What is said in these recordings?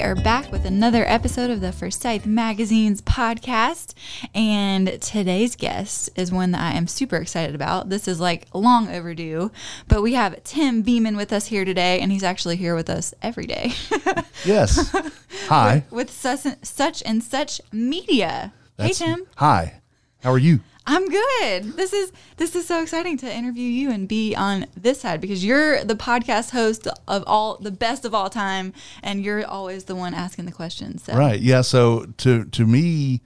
We are back with another episode of the Forsyth Magazine's podcast. And today's guest is one that I am super excited about. This is like long overdue, but we have Tim Beeman with us here today, and he's actually here with us every day Yes. Hi. with such, such and such media. That's- hey, Tim. Hi. How are you? I'm good. This is this is so exciting to interview you and be on this side because you're the podcast host of all the best of all time, and you're always the one asking the questions. So. Right. Yeah. So to to me,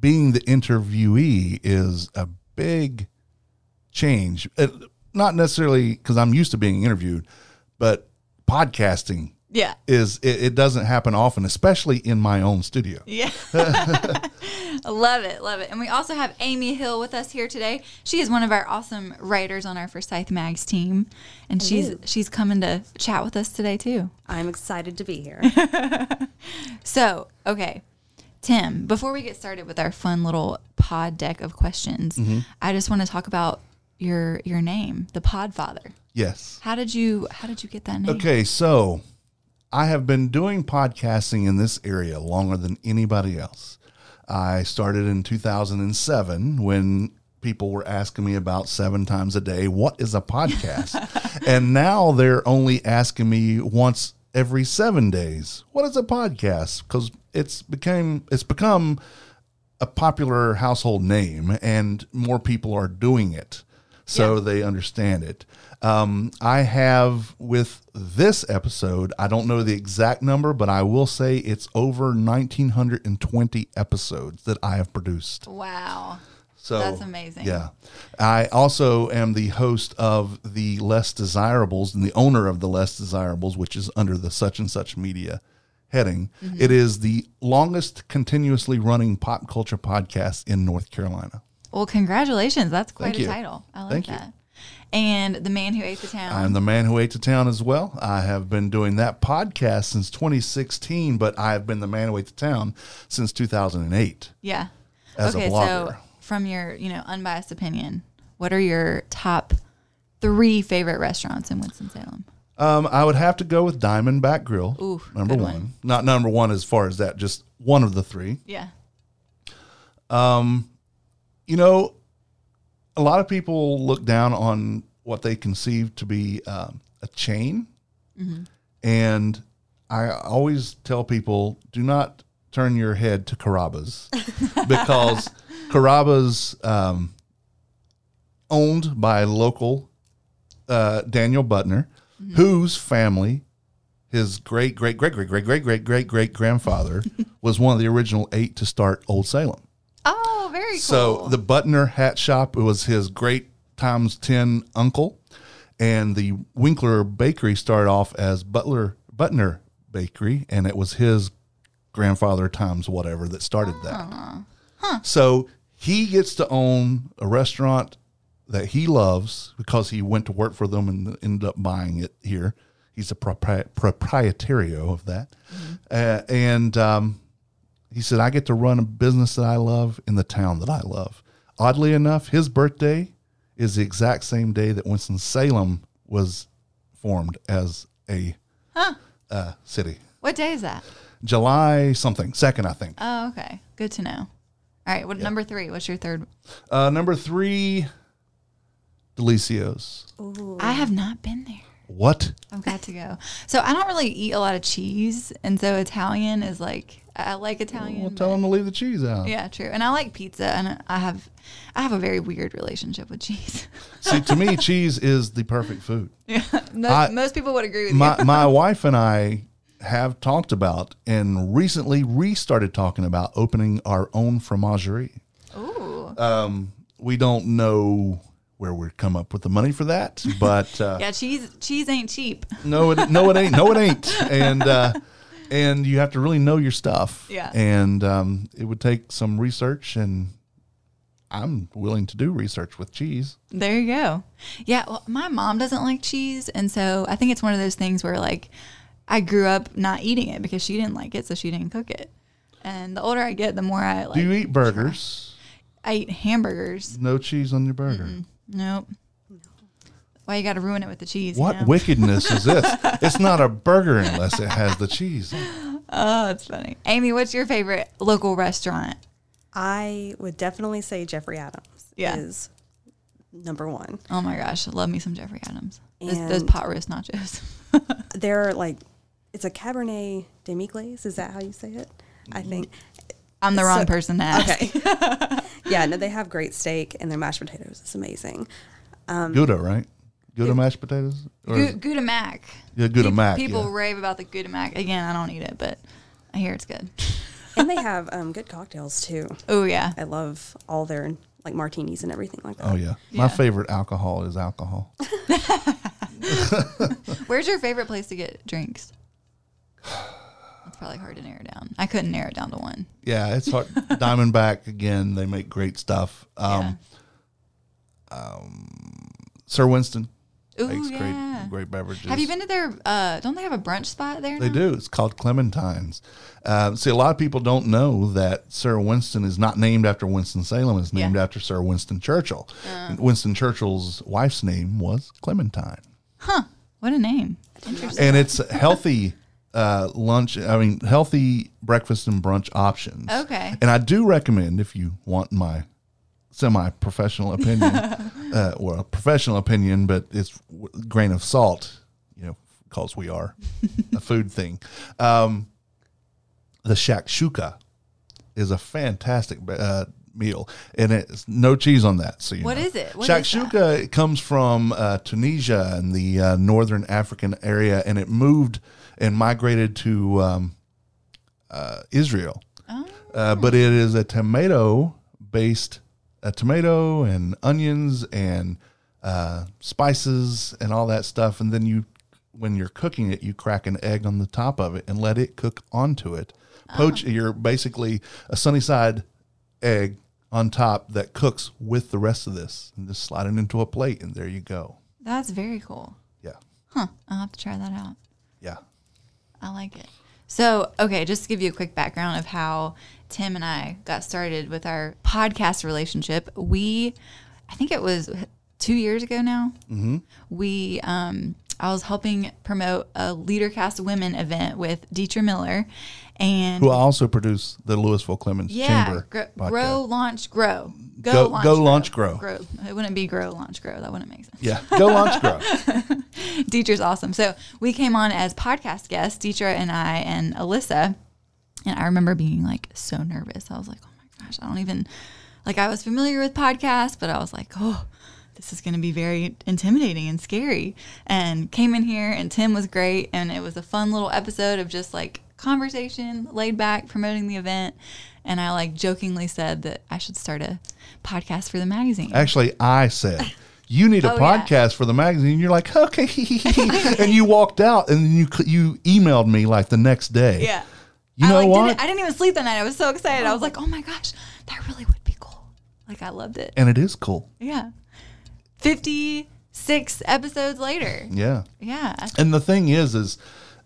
being the interviewee is a big change. Uh, not necessarily because I'm used to being interviewed, but podcasting Yeah. is it, it doesn't happen often, especially in my own studio. Yeah. love it. Love it. And we also have Amy Hill with us here today. She is one of our awesome writers on our Forsyth Mags team. And she's Hello. she's coming to chat with us today too. I'm excited to be here. So, okay. Tim, before we get started with our fun little pod deck of questions, mm-hmm. I just want to talk about your your name, the Podfather. Yes. How did you how did you get that name? Okay. So I have been doing podcasting in this area longer than anybody else. I started in 2007 when people were asking me about seven times a day, what is a podcast? and now they're only asking me once every seven days, what is a podcast? Because it's became it's become a popular household name and more people are doing it so they understand it. Um, I have with this episode, I don't know the exact number, but I will say it's over 1920 episodes that I have produced. Wow. So That's amazing. Yeah. I also am the host of the Less Desirables and the owner of the Less Desirables, which is under the such and such media heading. Mm-hmm. It is the longest continuously running pop culture podcast in North Carolina. Well, congratulations. That's quite Thank a you. title. I like Thank you. And the man who ate the town. I'm the man who ate the town as well. I have been doing that podcast since 2016, but I have been the man who ate the town since 2008. yeah. as a okay, so blogger. from your, you know, unbiased opinion, what are your top three favorite restaurants in Winston-Salem? Um, I would have to go with Diamondback Grill. Ooh, number one. one. Not number one as far as that, just one of the three. Yeah. Um, You know, a lot of people look down on what they conceive to be um, a chain. And I always tell people do not turn your head to Carrabba's because Carrabba's um, owned by local uh, Daniel Butner, whose family, his great great great great great great great great great grandfather, was one of the original eight to start Old Salem. Oh, very cool. So the Butner Hat Shop was his great times ten uncle, and the Winkler Bakery started off as Butler Butner Bakery, and it was his grandfather times whatever that started that. So he gets to own a restaurant that he loves because he went to work for them and ended up buying it here. He's a propri- proprietario of that, uh, and um, he said, I get to run a business that I love in the town that I love. Oddly enough, his birthday is the exact same day that Winston-Salem was formed as a uh, city. what day is that? July something, second, I think. Oh, okay. Good to know. All right. What number three? What's your third? Uh, number three, Delicios. I have not been there. What? I've got to go. So I don't really eat a lot of cheese, and so Italian is like I like Italian. Well, tell them to leave the cheese out. yeah, true. And I like pizza, and I have I have a very weird relationship with cheese. See, to me, cheese is the perfect food. yeah, most, I- most people would agree with my you. my wife and I have talked about and recently restarted talking about opening our own fromagerie. Ooh, Um, we don't know where we'd come up with the money for that, but uh, yeah, cheese cheese ain't cheap. no, it no, it ain't, no, it ain't, and uh, and you have to really know your stuff. Yeah. and um, it would take some research, and I'm willing to do research with cheese. There you go. Yeah, well, my mom doesn't like cheese, and so I think it's one of those things where like I grew up not eating it because she didn't like it, so she didn't cook it. And the older I get, the more I like. do you eat burgers? I eat hamburgers. No cheese on your burger. Nope. Why you got to ruin it with the cheese? you What know? wickedness is this? It's not a burger unless it has the cheese. Oh, that's funny. Amy, what's your favorite local restaurant? I would definitely say Jeffrey Adams Yeah. is number one. Oh my gosh, I love me some Jeffrey Adams. Those, those pot roast nachos. They're like, it's a Cabernet demi glaze. Is that how you say it? I mm-hmm. think. I'm the wrong So- person to ask. Okay. yeah, no, they have great steak and their mashed potatoes is amazing. Gouda, right? Gouda mashed potatoes? Or Gouda Mac. Yeah, Gouda Peop- Mac, People yeah. rave about the Gouda Mac. Again, I don't eat it, but I hear it's good. And they have um, good cocktails too. Oh yeah. I love all their like martinis and everything like that. Oh yeah. Yeah. My favorite alcohol is alcohol. Where's your favorite place to get drinks? Probably hard to narrow down. I couldn't narrow it down to one. Yeah, it's hard. Diamondback again. They make great stuff. Um, Sir Winston Ooh, makes yeah. great great beverages. Have you been to their? Uh, don't they have a brunch spot there? They now? do. It's called Clementines. Uh, see, a lot of people don't know that Sir Winston is not named after Winston Salem. It's named Yeah. after Sir Winston Churchill. And Winston Churchill's wife's name was Clementine. Huh. What a name. Interesting. And it's healthy uh, lunch. I mean, healthy breakfast and brunch options. Okay. And I do recommend if you want my semi-professional opinion, uh, or a professional opinion, but it's grain of salt, you know, because we are a food thing. Um, the shakshuka is a fantastic uh, meal, and it's no cheese on that. So you What know. is it? What is shakshuka it comes from uh, Tunisia and the uh, northern African area, and it moved and migrated to um, uh, Israel. Oh. Uh, but it is a tomato based, a tomato and onions and uh, spices and all that stuff. And then you, when you're cooking it, you crack an egg on the top of it and let it cook onto it. Poach, you're basically a sunny side egg on top that cooks with the rest of this and just slide it into a plate. And there you go. That's very cool. Yeah. Huh. I'll have to try that out. I like it. So, okay, just to give you a quick background of how Tim and I got started with our podcast relationship, we, I think it was two years ago now. Mm-hmm. We, um, I was helping promote a LeaderCast Women event with Deetra Miller, and Who also produce the Lewisville Clemmons yeah, Chamber. gr- podcast. grow, launch, grow, go, Go- launch, go, grow. launch, grow. grow. It wouldn't be grow, launch, grow. That wouldn't make sense. Yeah. Go launch grow. Deetra's awesome. So we came on as podcast guests, Deetra and I and Alyssa. And I remember being like so nervous. I was like, oh my gosh, I don't even, like, I was familiar with podcasts, but I was like, oh, this is going to be very intimidating and scary. And came in here, and Tim was great. And it was a fun little episode of just like conversation, laid back, promoting the event. And I like jokingly said that I should start a podcast for the magazine. Actually, I said, you need a Oh, yeah. podcast for the magazine. You're like, okay. and you walked out and you, you emailed me like the next day. Yeah. You I, know like, what? Didn't, I didn't even sleep that night. I was so excited. I was oh. like, oh my gosh, that really would be cool. Like, I loved it. and it is cool. Yeah. 56 episodes later. Yeah. Yeah. And the thing is, is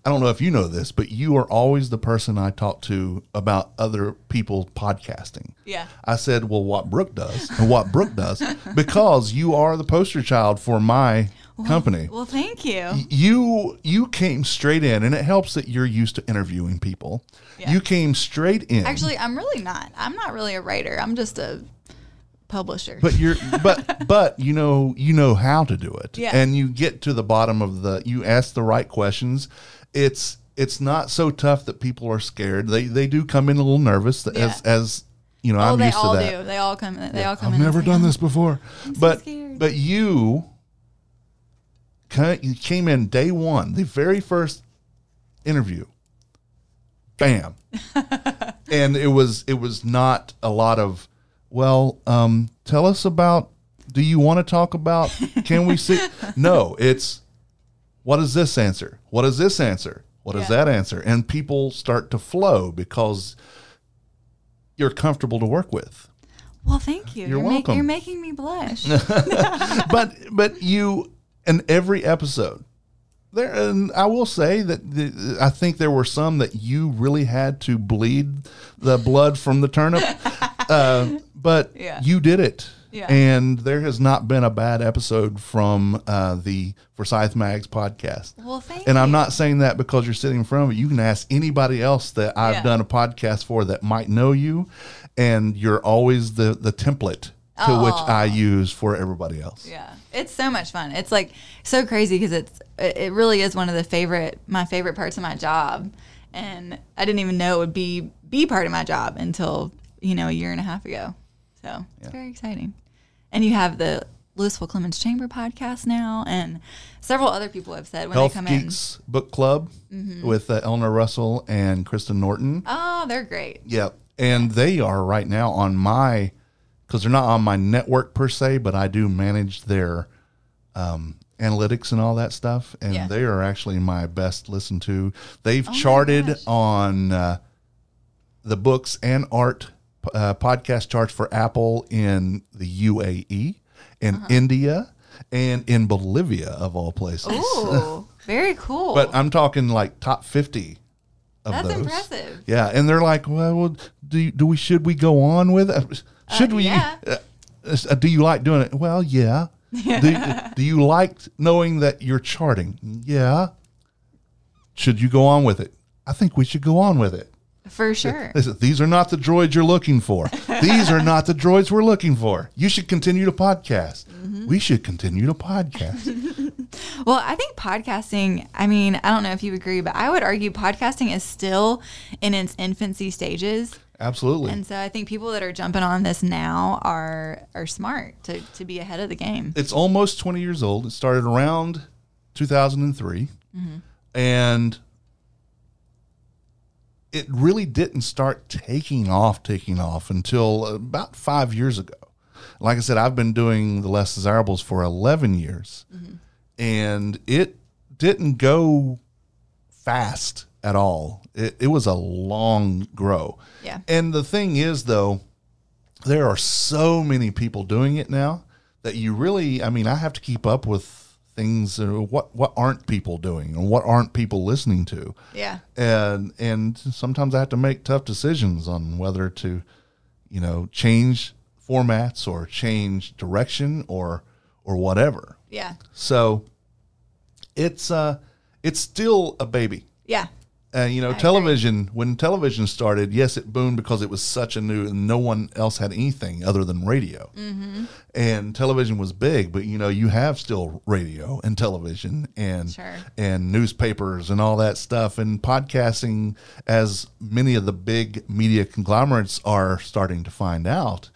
I don't know if you know this, but you are always the person I talk to about other people podcasting. Yeah. I said, well, what Brooke does and what Brooke does, because you are the poster child for my company. Well, thank you. you you came straight in, and it helps that you're used to interviewing people. Yeah. You came straight in. Actually, I'm really not. I'm not really a writer. I'm just a publisher. but you're but but you know you know how to do it Yeah. and you get to the bottom of the you ask the right questions it's it's not so tough that people are scared they they do come in a little nervous as Yeah. as you know oh, i'm used to all that do. They all come. They all come. In. I've never done "Oh, this before so but scared. but you you came in day one the very first interview bam and it was it was not a lot of well um tell us about do you want to talk about can we see no it's what is this answer what is this answer what is Yeah. that answer and people start to flow because you're comfortable to work with Well, thank you. You're make- welcome. you're making me blush. but but you in every episode there and I will say that the, I think there were some that you really had to bleed the blood from the turnip uh, but Yeah. you did it Yeah. And there has not been a bad episode from uh, the Forsyth Mags podcast. Well, thank And I'm you. not saying that because you're sitting in front of me. You can ask anybody else that I've Yeah. done a podcast for that might know you, and you're always the the template to which I use for everybody else. Yeah, it's so much fun. It's like so crazy because it's it it really is one of the favorite my favorite parts of my job, and I didn't even know it would be be part of my job until you know a year and a half ago. So it's very exciting. And you have the Lewisville Clemmons Chamber podcast now, and several other people have said when Health they come in, Mm-hmm. Geeks Book Club with uh, Eleanor Russell and Kristen Norton. oh, they're great. Yep. And they are right now on my, because they're not on my network per se, but I do manage their um, analytics and all that stuff. And Yeah. they are actually my best listened to. They've Oh charted on uh, the books and art uh, podcast charts for Apple in the UAE, in Uh-huh. India, and in Bolivia, of all places. Ooh, very cool. But I'm talking like top 50 of That's those. impressive. Yeah, and they're like, well, well do you, do we should we go on with it? Should we? yeah. Uh, uh, do you like doing it? Well, yeah. do, do you like knowing that you're charting? Yeah. Should you go on with it? I think we should go on with it. For sure. Listen, these are not the droids you're looking for. These are not the droids we're looking for. You should continue to podcast. Mm-hmm. We should continue to podcast. Well, I think podcasting, I mean, I don't know if you agree, but I would argue podcasting is still in its infancy stages. Absolutely. And so I think people that are jumping on this now are are smart to, to be ahead of the game. it's almost 20 years old. It started around 2003. Mm-hmm. And it really didn't start taking off, taking off until about five years ago. Like I said, I've been doing the Less Desirables for 11 years. Mm-hmm. And it didn't go fast at all. It, it was a long grow. Yeah. And the thing is, though, there are so many people doing it now that you really, I mean, I have to keep up with things. Uh, what what aren't people doing, and what aren't people listening to? Yeah. And and sometimes I have to make tough decisions on whether to, you know, change formats or change direction or or whatever. Yeah. So it's uh it's still a baby. Yeah. Uh, you know, agree. television when television started, yes, it boomed because it was such a new, and no one else had anything other than radio. Mm-hmm. And television was big, but you know, you have still radio and television and Sure. and newspapers and all that stuff, and podcasting, as many of the big media conglomerates are starting to find out,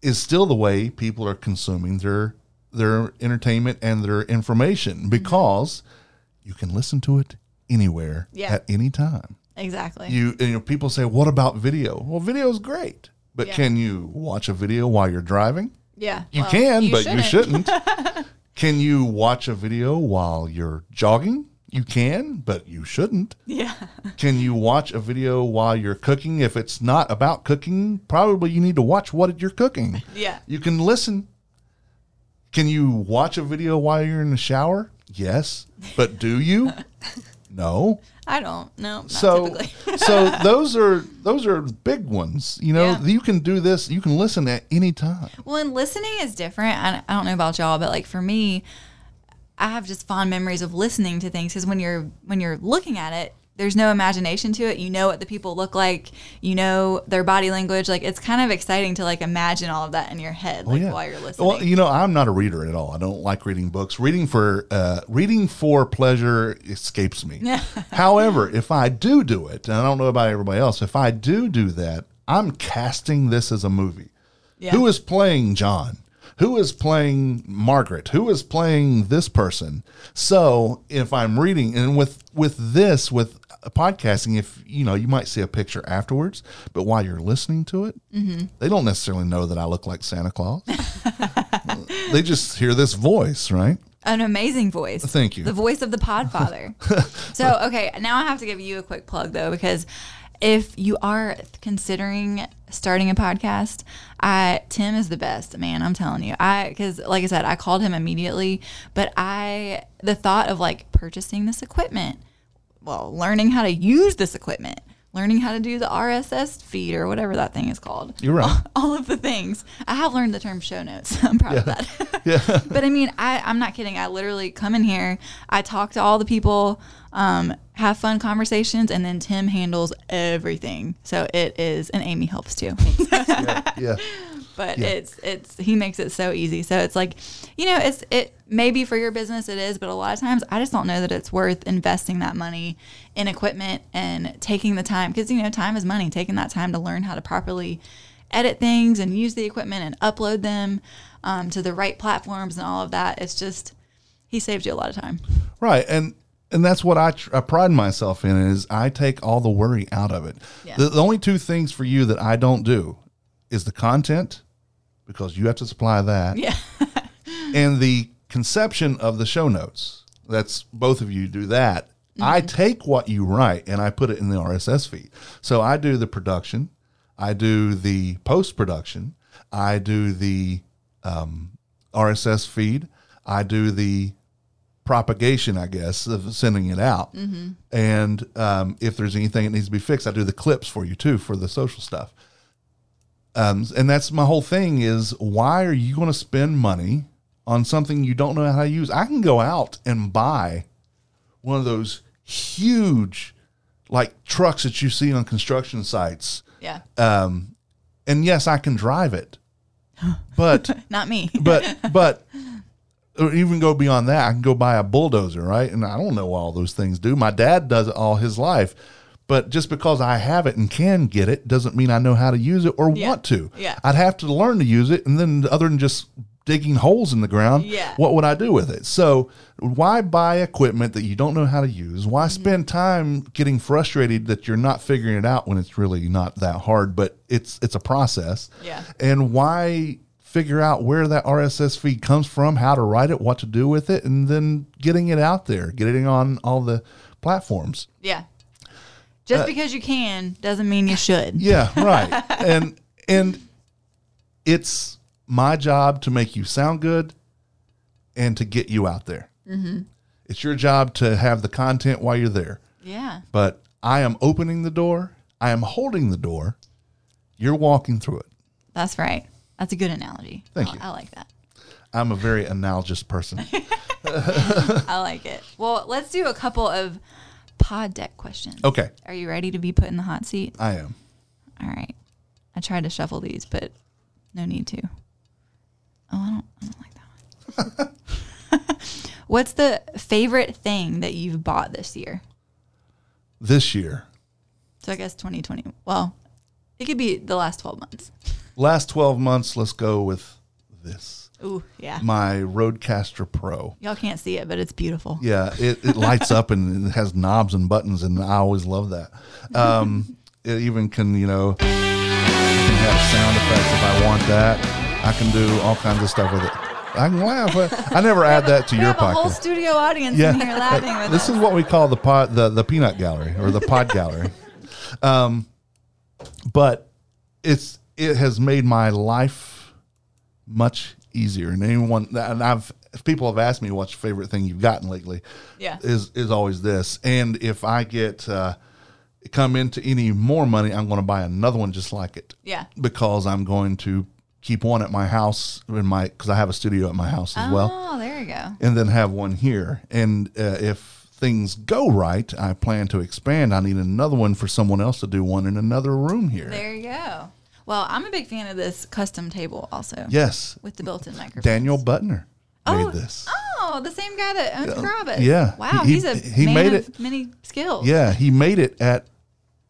is still the way people are consuming their their entertainment and their Mm-hmm. information because you can listen to it anywhere Yeah. at any time. Exactly. You, and, you know, people say, "What about video?" Well, video is great, but Yeah. can you watch a video while you're driving? yeah. You Well, can, but you shouldn't. can you watch a video while you're jogging? You can, but you shouldn't. Yeah. Can you watch a video while you're cooking? If it's not about cooking, probably you need to watch what you're cooking. Yeah. You can listen. Can you watch a video while you're in the shower? Yes. But do you? No. I don't. No, So typically. so those are those are big ones. You know, Yeah. you can do this, you can listen at any time. Well, and listening is different. I, I don't know about y'all, but like for me, I have just fond memories of listening to things because when you're when you're looking at it, there's no imagination to it. You know what the people look like. You know their body language. Like it's kind of exciting to like imagine all of that in your head, like while you're listening. Well, you know, I'm not a reader at all. I don't like reading books. Reading for uh, reading for pleasure escapes me. However, if I do do it, and I don't know about everybody else, if I do do that, I'm casting this as a movie. Yeah. Who is playing John? Who is playing Margaret? Who is playing this person? So if I'm reading, and with with this with podcasting, if you know, you might see a picture afterwards, but while you're listening to it, mm-hmm. they don't necessarily know that I look like Santa Claus. they just hear this voice, right? An amazing voice. Thank you. The voice of the Podfather. so, okay, now I have to give you a quick plug though, because if you are considering starting a podcast, I Tim is the best, man. I'm telling you. I because like I said, I called him immediately, but I the thought of like purchasing this equipment, well, learning how to use this equipment. learning how to do the RSS feed or whatever that thing is called. You're right. All, of the things. I have learned the term show notes. I'm proud of that. Yeah. but I mean, I, I'm not kidding. I literally come in here, I talk to all the people, um, have fun conversations, and then Tim handles everything. So it is, and Amy helps too. yeah. Yeah. But Yeah. it's it's he makes it so easy. So it's like, you know, it's it maybe for your business it is, but a lot of times I just don't know that it's worth investing that money in equipment and taking the time because you know time is money. Taking that time to learn how to properly edit things and use the equipment and upload them um, to the right platforms and all of that. It's just he saves you a lot of time. Right, and and that's what I, tr- I pride myself in is I take all the worry out of it. Yeah. The, the only two things for you that I don't do is the content because you have to supply that, Yeah. and the conception of the show notes. That's both of you do that. I take what you write and I put it in the RSS feed. So I do the production, I do the post production, I do the um, RSS feed, I do the propagation, I guess, of sending it out. And um, if there's anything that needs to be fixed, I do the clips for you too for the social stuff. Um, and that's my whole thing is why are you going to spend money on something you don't know how to use? I can go out and buy one of those huge, like trucks that you see on construction sites. Yeah. Um, and yes, I can drive it, but Not me. but but or even go beyond that. I can go buy a bulldozer, right? And I don't know all those things do. My dad does it all his life. But just because I have it and can get it doesn't mean I know how to use it or Yeah. want to. Yeah. I'd have to learn to use it. And then, other than just digging holes in the ground, Yeah. what would I do with it? So, why buy equipment that you don't know how to use? Why Mm-hmm. spend time getting frustrated that you're not figuring it out when it's really not that hard, but it's it's a process. Yeah. And why figure out where that RSS feed comes from, how to write it, what to do with it, and then getting it out there, getting it on all the platforms. yeah. Just because you can doesn't mean you should. Uh, Yeah, right. and and it's my job to make you sound good and to get you out there. Mm-hmm. It's your job to have the content while you're there. Yeah. But I am opening the door. I am holding the door. You're walking through it. That's right. That's a good analogy. Thank I, you. I like that. I'm a very analogous person. I like it. Well, let's do a couple of pod deck questions. Okay, Are you ready to be put in the hot seat? I am. All right. I tried to shuffle these, but no need to. Oh, I don't, I don't like that one. What's the favorite thing that you've bought this year? This year, So I guess 2020. Well, it could be the last 12 months. last 12 months, let's go with this. Ooh, yeah. My RODECaster Pro. Y'all can't see it, but it's beautiful. Yeah, it, it lights up and it has knobs and buttons, and I always love that. Um, it even can, you know, I can have sound effects if I want that. I can do all kinds of stuff with it. I can laugh. but I never add that to We your have a whole podcast. studio audience Yeah, in here laughing with this us. is what we call the pod, the the peanut gallery or the pod gallery. Um, but it's it has made my life much easier. And anyone and I've if people have asked me what's your favorite thing you've gotten lately, Yeah. is is always this. And if I get uh, come into any more money, I'm going to buy another one just like it. Yeah. because I'm going to keep one at my house in my because I have a studio at my house as well Oh, there you go. and then have one here. And uh, if things go right, I plan to expand. I need another one for someone else to do one in another room here. There you go. Well, I'm a big fan of this custom table also. Yes, With the built-in microphone. Daniel Butner Oh, made this. Oh, the same guy that owns Carrabba's. yeah. Wow, He- he's a he man made of it- many skills. Yeah, he made it at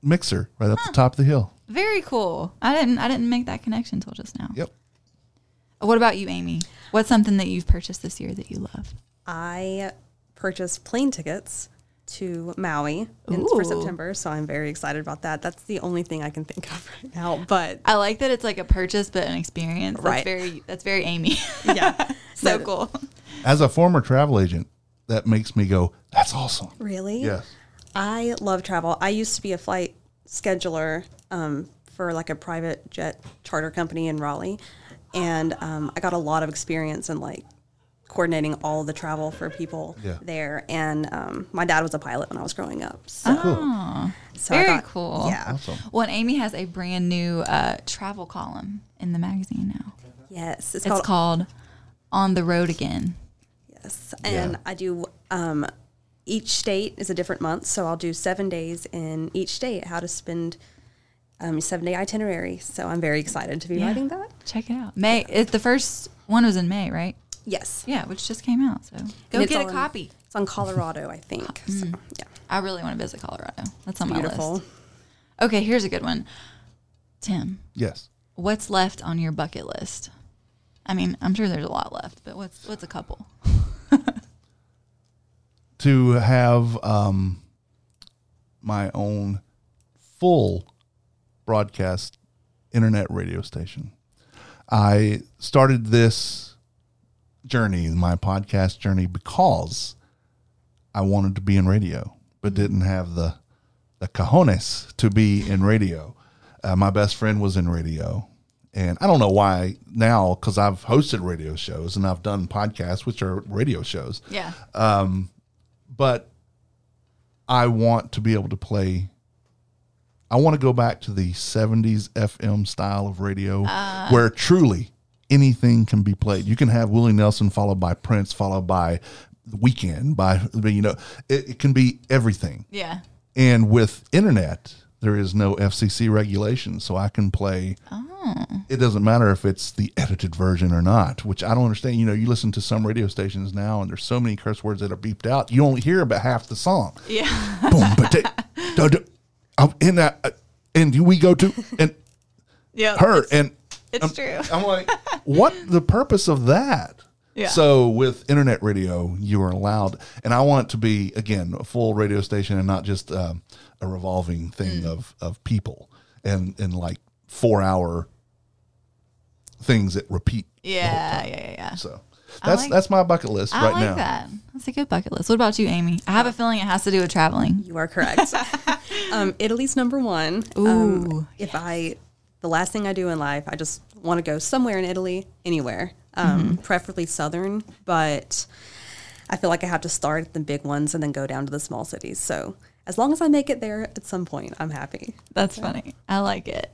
Mixer right up the top of the hill. Very cool. I didn't I didn't make that connection until just now. Yep. What about you, Amy? What's something that you've purchased this year that you love? I purchased plane tickets to Maui in, for September, so I'm very excited about that. That's the only thing I can think of right now. But I like that it's like a purchase but an experience. That's Right. very that's very Amy. yeah, so But- cool. As a former travel agent, that makes me go, "That's awesome." Really? Yes. I love travel. I used to be a flight scheduler um, for like a private jet charter company in Raleigh, and um, I got a lot of experience in like coordinating all the travel for people Yeah. there. And um, my dad was a pilot when I was growing up. So, Oh, so I very got- cool. Yeah. Awesome. Well, and Amy has a brand new uh, travel column in the magazine now. Yes. It's, It's called, called On the Road Again. Yes. And Yeah. I do, um, each state is a different month. So I'll do seven days in each state, how to spend um, seven day itinerary. So I'm very excited to be Yeah. writing that. Check it out. May it, the first one was in May, right? Yes. Yeah, which just came out. So go get a on- copy. It's on Colorado, I think. So, yeah. I really want to visit Colorado. That's on my Beautiful. list. Okay, here's a good one. Tim, Yes. what's left on your bucket list? I mean, I'm sure there's a lot left, but what's what's a couple? to have um, my own full broadcast internet radio station. I started this journey, my podcast journey, because I wanted to be in radio, but didn't have the the cojones to be in radio. Uh, my best friend was in radio, and I don't know why now because I've hosted radio shows and I've done podcasts, which are radio shows Yeah. Um, but I want to be able to play. I want to go back to the 70s FM style of radio where truly anything can be played. You can have Willie Nelson followed by Prince, followed by The Weeknd, by, you know, it, it can be everything. yeah. And with internet, there is no FCC regulation, so I can play. It doesn't matter if it's the edited version or not, which I don't understand. You know, you listen to some radio stations now, and there's so many curse words that are beeped out. You only hear about half the song. Yeah. Boom, but they- da- um, and that, uh, and we go to and yeah. her and It's I'm, true. I'm like, what the purpose of that? Yeah. So with internet radio, you are allowed, and I want it to be again a full radio station and not just um, a revolving thing Mm. of of people and and like four hour things that repeat. Yeah, yeah, yeah, yeah. So that's like- that's my bucket list I right like now. that. That's a good bucket list. What about you, Amy? I have a feeling it has to do with traveling. You are correct. um, Italy's number one. Ooh, um, if I, the last thing I do in life, I just want to go somewhere in Italy, anywhere, um, Mm-hmm. preferably southern. But I feel like I have to start at the big ones and then go down to the small cities. So as long as I make it there at some point, I'm happy. That's funny. I like it.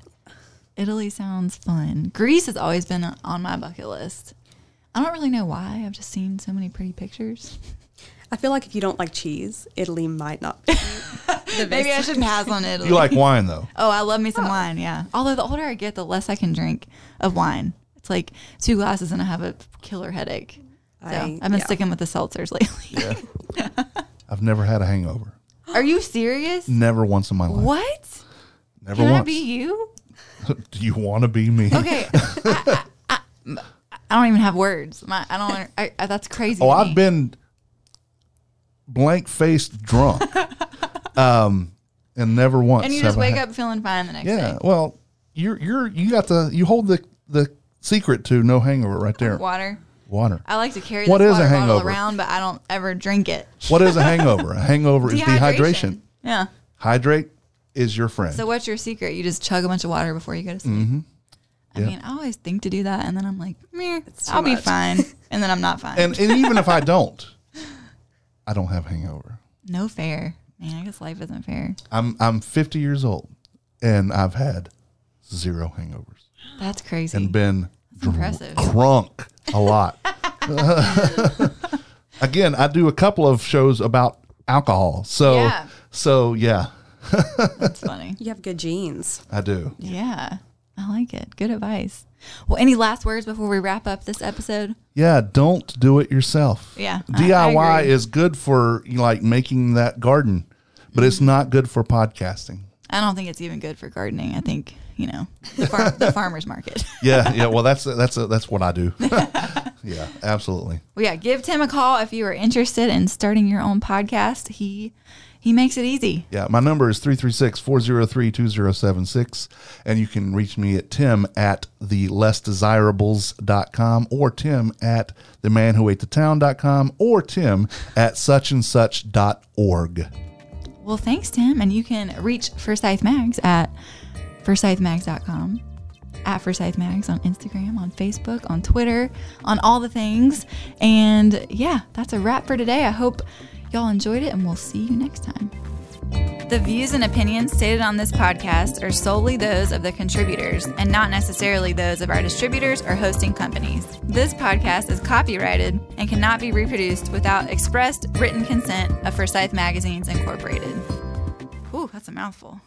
Italy sounds fun. Greece has always been on my bucket list. I don't really know why. I've just seen so many pretty pictures. I feel like if you don't like cheese, Italy might not. Be the Maybe I best. should pass on Italy. You like wine though? Oh, I love me some oh. wine. Yeah. Although the older I get, the less I can drink of wine. It's like two glasses and I have a killer headache. So I, I- have been yeah. sticking with the seltzers lately. Yeah. I've never had a hangover. Are you serious? Never once in my life. What? Never once. Can once. I be you? Do you want to be me? Okay. I, I, I, I don't even have words. My, I don't. I, I, that's crazy. Oh, to I've been blank faced drunk. um, and never once. And you just wake had- up feeling fine the next Yeah. day. Well, you're you're you got the you hold the the secret to no hangover right there. Water. Water. I like to carry What this is a water bottle hangover? around, but I don't ever drink it. What is a hangover? A hangover is dehydration. Yeah. Hydrate is your friend. So what's your secret? You just chug a bunch of water before you go to sleep. Mm-hmm. I Yeah. mean, I always think to do that, and then I'm like, meh, I'll be fine, and then I'm not fine. and and even if I don't, I don't have hangover. no fair, man. I guess life isn't fair. I'm I'm 50 years old, and I've had zero hangovers That's crazy. and been dr- impressive. drunk a lot. Again, I do a couple of shows about alcohol, so Yeah. so yeah, That's funny. You have good genes. I do. Yeah, I like it. Good advice. Well, any last words before we wrap up this episode? Yeah, don't do it yourself. Yeah, I- I DIY agree. is good for you know, like making that garden, but it's Mm-hmm. not good for podcasting. I don't think it's even good for gardening. I think you know the, far- the farmers market. Yeah, yeah. Well, that's that's that's what I do. yeah, absolutely. Well, yeah, give Tim a call if you are interested in starting your own podcast. He he makes it easy. Yeah, my number is 336-403-2076 and you can reach me at tim at the lessdesirables.com or tim at the man who ate the town.com or tim at such and such dot org. Well, thanks, Tim. And you can reach Forsyth Mags at forsythmags.com. at Forsyth Mags on Instagram, on Facebook, on Twitter, on all the things. And yeah, that's a wrap for today. I hope y'all enjoyed it, and we'll see you next time. The views and opinions stated on this podcast are solely those of the contributors and not necessarily those of our distributors or hosting companies. This podcast is copyrighted and cannot be reproduced without expressed written consent of Forsyth Magazines Incorporated. Ooh, that's a mouthful.